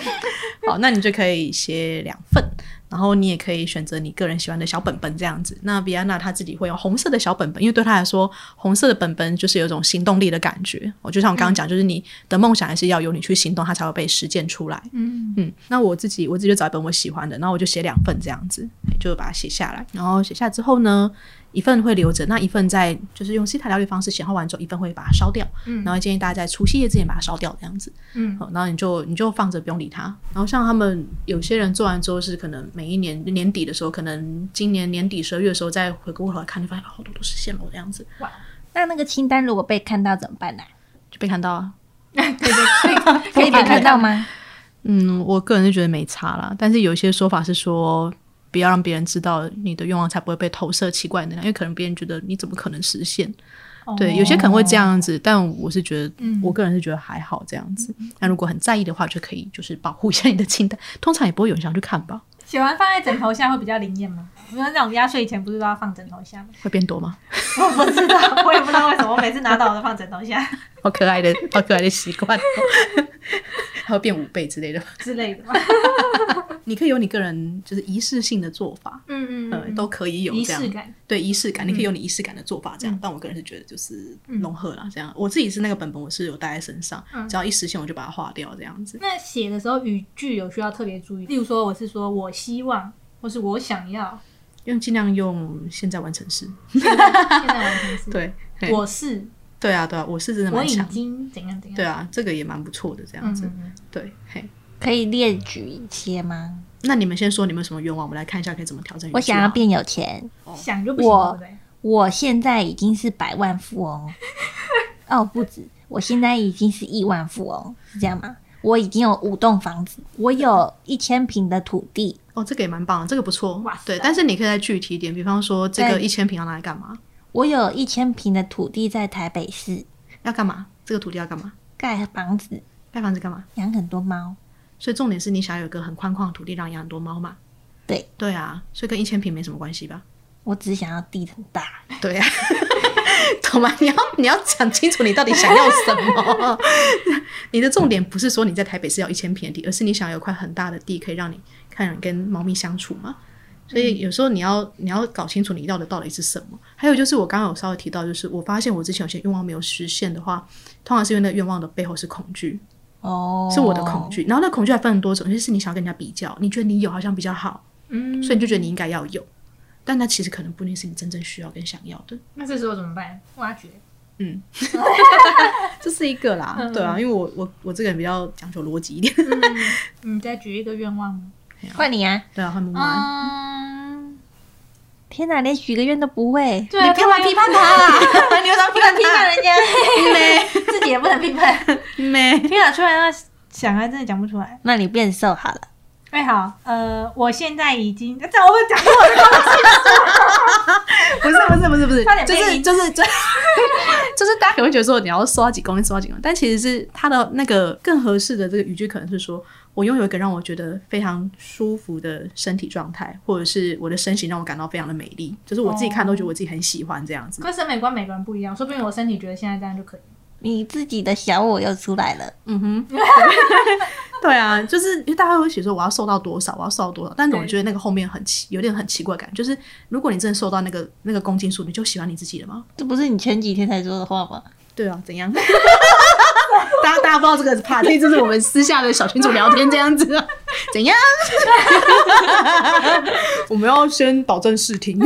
好，那你就可以写两份，然后你也可以选择你个人喜欢的小本本这样子。那比安娜她自己会用红色的小本本，因为对她来说，红色的本本就是有一种行动力的感觉。我就像我刚刚讲，就是你的梦想还是要由你去行动，它才会被实践出来。嗯，嗯，那我自己我自己就找一本我喜欢的，然后我就写两份这样子，就把它写下来。然后写下之后呢，一份会留着，那一份在就是用西塔疗愈方式显化完之后，一份会把它烧掉。嗯然后建议大家在除夕夜之前把它烧掉，这样子。嗯好，然后你就你就放着不用理它。然后像他们有些人做完之后是可能每一年年底的时候，可能今年年底十二月的时候再回过头来看，就发现好多都是现楼这样子，哇那那个清单如果被看到怎么办呢、就被看到啊。对对对，可以被看到吗？嗯，我个人是觉得没差啦，但是有一些说法是说，不要让别人知道你的愿望，才不会被投射奇怪的能量，因为可能别人觉得你怎么可能实现？对，有些可能会这样子，但我是觉得，嗯我个人是觉得还好这样子。那如果很在意的话，就可以就是保护一下你的清单，通常也不会有人想去看吧？写完放在枕头下会比较灵验吗？因为那种压岁钱不是都要放枕头下吗？会变多吗？我不知道，我也不知道为什么，我每次拿到我都放枕头下 好可爱的，好可爱的习惯、哦，还会变五倍之类的。之类的。你可以有你个人就是仪式性的做法，嗯呃，都可以有仪式感。对仪式感，你可以有你仪式感的做法，这样。但我个人是觉得就是融合了，这样。我自己是那个本本，我是有带在身上，只要一实现我就把它划掉，这样子。那写的时候语句有需要特别注意，例如说我是说我希望，或是我想要，用尽量用现在完成式。现在完成式。对，我是，对啊，对啊，我是真的我已。经怎样怎样。对啊，这个也蛮不错的，这样子。嗯嗯嗯对，嘿。可以列举一些吗？那你们先说你们有什么愿望，我们来看一下可以怎么调整我想要变有钱，想就不行，我对不对？我现在已经是百万富翁，哦，不止，我现在已经是亿万富翁，是这样吗？我已经有五栋房子，我有一千平的土地，哦，这个也蛮棒的，这个不错哇塞。对，但是你可以再具体一点，比方说这个一千平要拿来干嘛？我有一千平的土地在台北市，要干嘛？这个土地要干嘛？盖房子，盖房子干嘛？养很多猫。所以重点是你想要有一个很宽旷的土地，让养很多猫嘛。对，对啊，所以跟一千平没什么关系吧？我只想要地很大，对啊，懂吗？你要你要讲清楚你到底想要什么。你的重点不是说你在台北是要一千平的地，而是你想要有块很大的地，可以让你看你跟猫咪相处嘛。所以有时候你要你要搞清楚你要的到底是什么。还有就是我刚刚有稍微提到，就是我发现我之前有些愿望没有实现的话，通常是因为那个愿望的背后是恐惧。哦，是我的恐惧。然后那恐惧还分很多种，就是你想要跟人家比较，你觉得你有好像比较好，嗯，所以你就觉得你应该要有，但那其实可能不一定是你真正需要跟想要的。那这时候怎么办？挖掘。嗯 这是一个啦，对啊，因为我我我这个人比较讲究逻辑一点，你再举一个愿望吗？换你啊！对啊，换木木。嗯，天哪，连许个愿都不会，对啊，你干嘛批判他啊？你为什么批判批判人家。自己也不能批判。没？天啊，突然要想啊真的讲不出来。那你变瘦好了，哎，好，呃，我现在已经，这我会讲错的。不是不是不是不是就是就是就就是大家可能会觉得说你要瘦到几公斤，瘦到几公斤，但其实是他的那个更合适的这个语句可能是说。我拥有一个让我觉得非常舒服的身体状态，或者是我的身形让我感到非常的美丽，就是我自己看都觉得我自己很喜欢这样子。可是审美观每个人不一样，说不定我身体觉得现在这样就可以。你自己的小我又出来了。嗯哼，对啊，就是因为大家会写说我要瘦到多少，我要瘦到多少，但总觉得那个后面很奇，有点很奇怪感，就是如果你真的瘦到那个那个公斤数，你就喜欢你自己了吗？这不是你前几天才说的话吗？对啊，怎样？大家大家不知道这个是 part，这是我们私下的小群组聊天这样子啊，怎样？我们要先保证视听。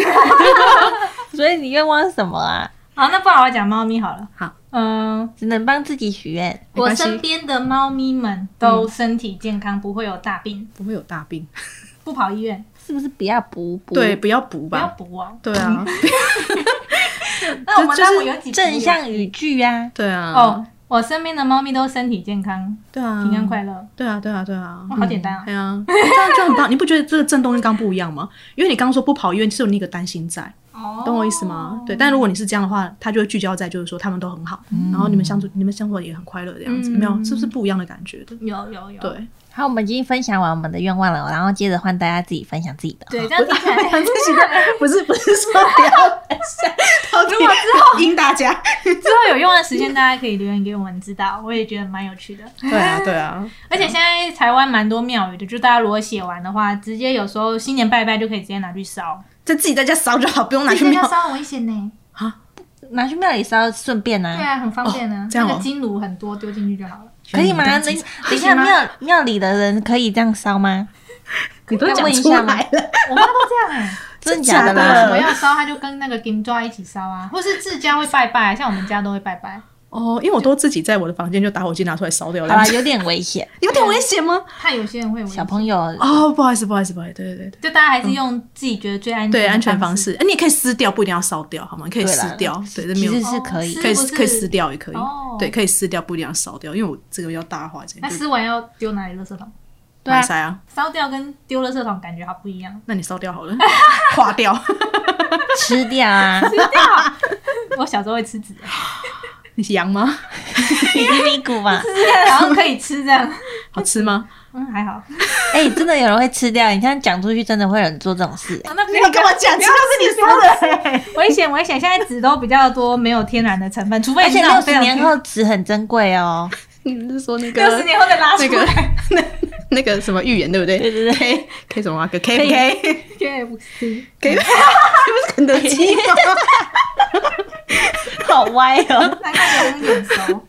所以你愿望是什么啊？好，那不好好讲猫咪好了。好，嗯、只能帮自己许愿。我身边的猫咪们都身体健康，不会有大病，不会有大病，不跑医院，是不是不要补补？对，，不要补吧不要吧。补哦。对啊，那我们就是有几集正向语句啊。对啊。哦，我身边的猫咪都身体健康、对啊，平安快乐。对啊，对啊，对啊，哇好简单啊对啊，这样就很棒。你不觉得这个震动跟刚不一样吗？因为你刚刚说不跑医院，是有那个担心在，哦懂我意思吗？对。但如果你是这样的话，他就会聚焦在就是说他们都很好，然后你们相处，你们生活也很快乐的样子，没有？是不是不一样的感觉的？有有有，对，好，我们已经分享完我们的愿望了，然后接着换大家自己分享自己的。对，这样听起来自己的不是不是说不要分享，如果 之后应大家。之后有用的时间，大家可以留言给我们知道，我也觉得蛮有趣的。对啊，对啊，而且现在台湾蛮多庙宇的，就大家如果写完的话，直接有时候新年拜拜就可以直接拿去烧，就自己在家烧就好，不用拿去庙。烧很危险呢。拿去庙里烧顺便对啊，啊，很方便呢。这样哦那个金炉很多，丢进去就好了。可以吗？等等一下，庙庙里的人可以这样烧吗？你都要讲出来问一下吗了，我妈都这样哎、真的假的假的啦？我要烧，他就跟那个金抓一起烧啊，或是自家会拜拜，像我们家都会拜拜。哦，因为我都自己在我的房间就打火机拿出来烧掉，好啦，有点危险，有点危险吗？怕有些人会小朋友哦，不好意思，不好意思，不好意思，对对对对。就大家还是用自己觉得最安全的对安全方方式，哎，你也可以撕掉，不一定要烧掉，好吗？你可以撕掉，对，这没其有实是可以哦可以可以撕掉也可以哦，对，可以撕掉，不一定要烧掉，因为我这个要大化，这那撕完要丢哪里垃圾桶？对啊烧掉跟丢垃圾桶感觉好不一样。那你烧掉好了，化掉。吃掉啊，吃掉我小时候会吃纸，你是羊吗？你是咪咕吧？然后可以吃这样。好吃吗？嗯，还好。哎，真的有人会吃掉，你这样讲出去，真的会有人做这种事。啊那不要跟我讲，这都是你说的。危险危险！现在纸都比较多没有天然的成分，除非而且六你是那种非常十年后纸很珍贵哦。你是说那个六十年后再拉出那个来。那那个什么预言对不对？对对对 K 什么啊个 K K KFC K，这不是肯德基吗？好歪哦！难怪有点熟。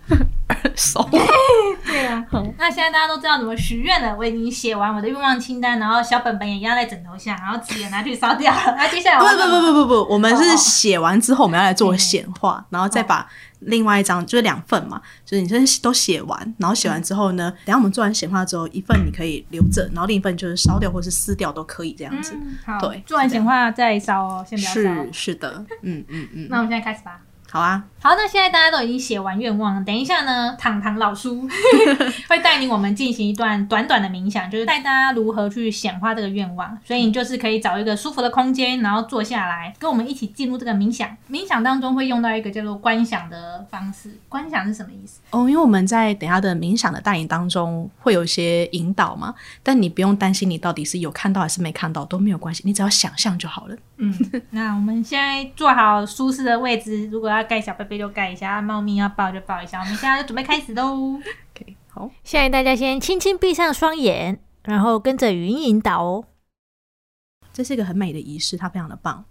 熟。对啊，那现在大家都知道怎么许愿了。我已经写完我的愿望清单，然后小本本也压在枕头下，然后纸也拿去烧掉了。那接下来不不不不不不，我们是哦写完之后，我们要来做显化，然后再把另外一张就是两份嘛，就是你先都写完，然后写完之后呢，等一下我们做完显化之后，一份你可以留着，然后另一份就是烧掉或是撕掉都可以这样子。对做完显化再烧哦，先不要烧。是是的，嗯嗯嗯，那我们现在开始吧。好啊，好，那现在大家都已经写完愿望了，等一下呢，糖糖老叔 会带领我们进行一段短短的冥想，就是带大家如何去显化这个愿望。所以你就是可以找一个舒服的空间，然后坐下来，跟我们一起进入这个冥想。冥想当中会用到一个叫做观想的方式。观想是什么意思？哦，因为我们在等一下的冥想的带领当中会有一些引导嘛，但你不用担心你到底是有看到还是没看到都没有关系，你只要想象就好了。嗯，那我们现在坐好舒适的位置，如果要盖小被被就盖一下，猫咪要抱就抱一下。我们现在就准备开始喽。OK，好，现在大家先轻轻闭上双眼，然后跟着语音引导哦。这是一个很美的仪式，它非常的棒。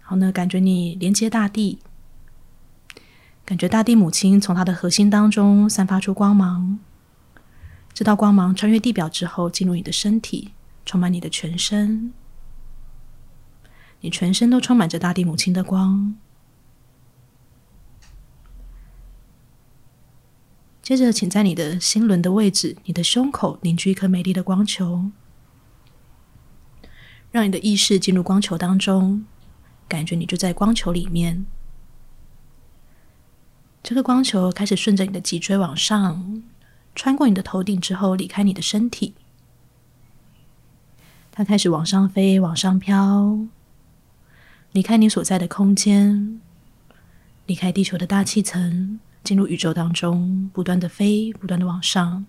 好呢，感觉你连接大地，感觉大地母亲从她的核心当中散发出光芒，这道光芒穿越地表之后，进入你的身体，充满你的全身，你全身都充满着大地母亲的光。接着，请在你的心轮的位置，你的胸口凝聚一颗美丽的光球，让你的意识进入光球当中，感觉你就在光球里面。这个光球开始顺着你的脊椎往上，穿过你的头顶之后，离开你的身体。它开始往上飞，往上飘，离开你所在的空间，离开地球的大气层，进入宇宙当中，不断的飞，不断的往上。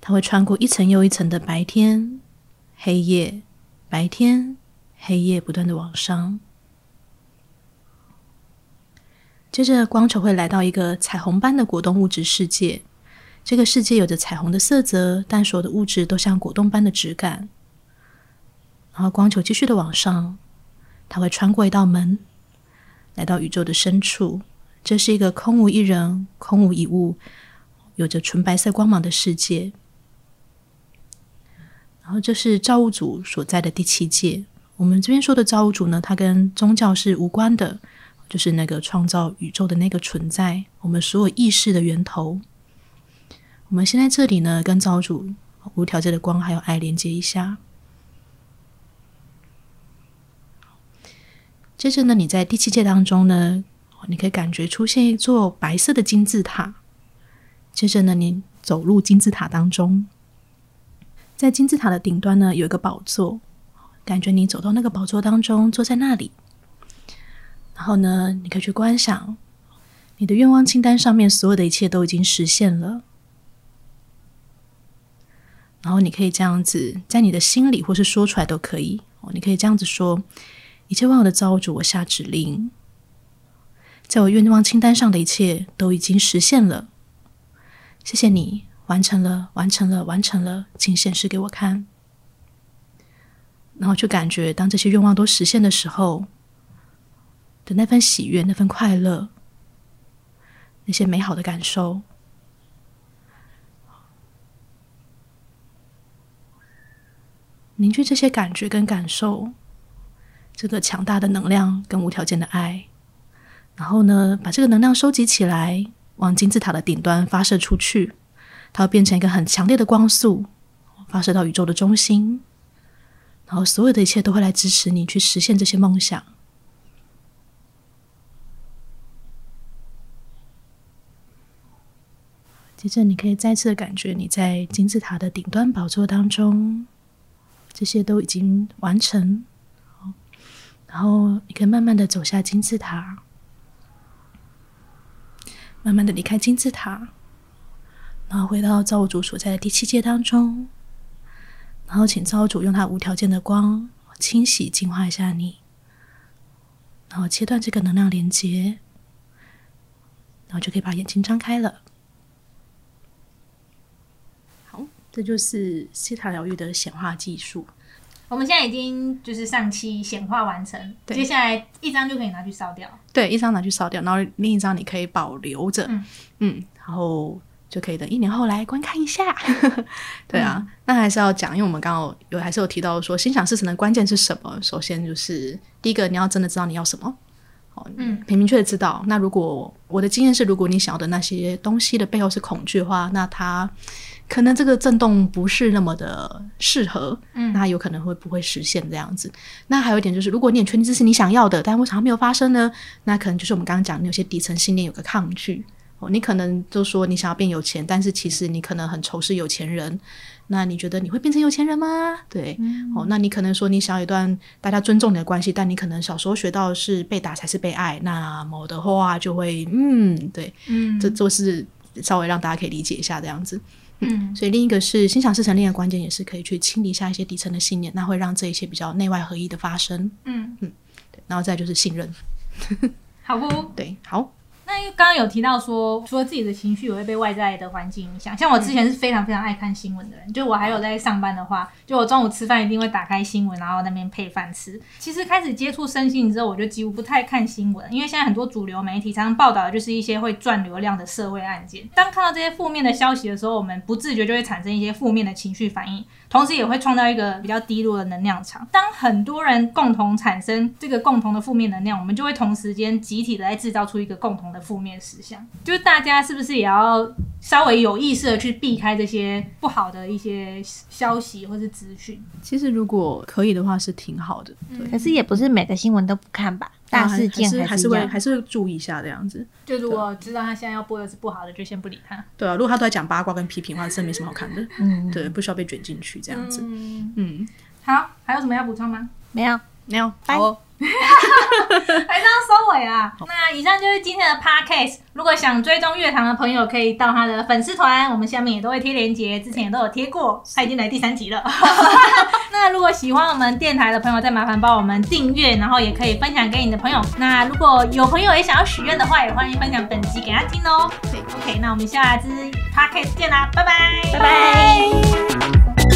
它会穿过一层又一层的白天、黑夜、白天、黑夜，不断的往上。接着，光球会来到一个彩虹般的果冻物质世界。这个世界有着彩虹的色泽，但所有的物质都像果冻般的质感。然后，光球继续的往上，它会穿过一道门，来到宇宙的深处。这是一个空无一人、空无一物、有着纯白色光芒的世界。然后，这是造物主所在的第七界。我们这边说的造物主呢，它跟宗教是无关的，就是那个创造宇宙的那个存在，我们所有意识的源头。我们现在这里呢，跟造物主无条件的光还有爱连接一下。接着呢，你在第七界当中呢，你可以感觉出现一座白色的金字塔。接着呢，你走入金字塔当中，在金字塔的顶端呢有一个宝座，感觉你走到那个宝座当中，坐在那里。然后呢，你可以去观想你的愿望清单上面所有的一切都已经实现了。然后你可以这样子，在你的心里或是说出来都可以哦。你可以这样子说：一切万有的造物主，我下指令，在我愿望清单上的一切都已经实现了。谢谢你，完成了，完成了，完成了，请显示给我看。然后就感觉，当这些愿望都实现的时候。的那份喜悦，那份快乐，那些美好的感受，凝聚这些感觉跟感受，这个强大的能量跟无条件的爱，然后呢，把这个能量收集起来，往金字塔的顶端发射出去，它会变成一个很强烈的光束，发射到宇宙的中心，然后所有的一切都会来支持你去实现这些梦想。接着，你可以再次的感觉你在金字塔的顶端宝座当中，这些都已经完成。然后，你可以慢慢的走下金字塔，慢慢的离开金字塔，然后回到造物主所在的第七界当中。然后，请造物主用他无条件的光清洗、净化一下你，然后切断这个能量连接，然后就可以把眼睛张开了。这就是西塔疗愈的显化技术。我们现在已经就是上期显化完成，接下来一张就可以拿去烧掉。对，一张拿去烧掉，然后另一张你可以保留着。嗯，然后就可以等一年后来观看一下。对啊，那还是要讲，因为我们刚刚有还是有提到说，心想事成的关键是什么？首先就是第一个，你要真的知道你要什么。嗯，很明确的知道。那如果我的经验是，如果你想要的那些东西的背后是恐惧的话，那它可能这个震动不是那么的适合。嗯，那有可能会不会实现这样子？那还有一点就是，如果你很确定这是你想要的，但为什么没有发生呢？那可能就是我们刚刚讲，你有些底层信念有个抗拒。哦，你可能就说你想要变有钱，但是其实你可能很仇视有钱人。那你觉得你会变成有钱人吗？对，哦，那你可能说你想要一段大家尊重你的关系，但你可能小时候学到的是被打才是被爱，那么的话就会，嗯，对，嗯，这就是稍微让大家可以理解一下这样子，嗯，所以另一个是心想事成，另一个关键也是可以去清理一下一些底层的信念，那会让这一些比较内外合一的发生，嗯嗯，对，然后再就是信任，好不？对，好。那刚刚有提到说，除了自己的情绪也会被外在的环境影响。像我之前是非常非常爱看新闻的人，就我还有在上班的话，就我中午吃饭一定会打开新闻，然后那边配饭吃。其实开始接触身心之后，我就几乎不太看新闻，因为现在很多主流媒体常常报道的就是一些会赚流量的社会案件。当看到这些负面的消息的时候，我们不自觉就会产生一些负面的情绪反应。同时也会创造一个比较低落的能量场。当很多人共同产生这个共同的负面能量，我们就会同时间集体的来制造出一个共同的负面实相。就是大家是不是也要稍微有意识的去避开这些不好的一些消息或是资讯？其实如果可以的话，是挺好的。可是也不是每个新闻都不看吧？大事件还是会还是会注意一下这样子。就如果知道他现在要播的是不好的，就先不理他。对啊，如果他都在讲八卦跟批评的话，真没什么好看的。嗯，对，不需要被卷进去这样子。嗯，好，还有什么要补充吗？没有，没有，好。还是要收尾啊！那以上就是今天的 podcast。如果想追踪乐堂的朋友，可以到他的粉丝团，我们下面也都会贴链接，之前也都有贴过。他已经来第三集了。那如果喜欢我们电台的朋友，再麻烦帮我们订阅，然后也可以分享给你的朋友。那如果有朋友也想要许愿的话，也欢迎分享本集给他听哦。对，OK，那我们下支 podcast 见啦，拜拜，拜拜。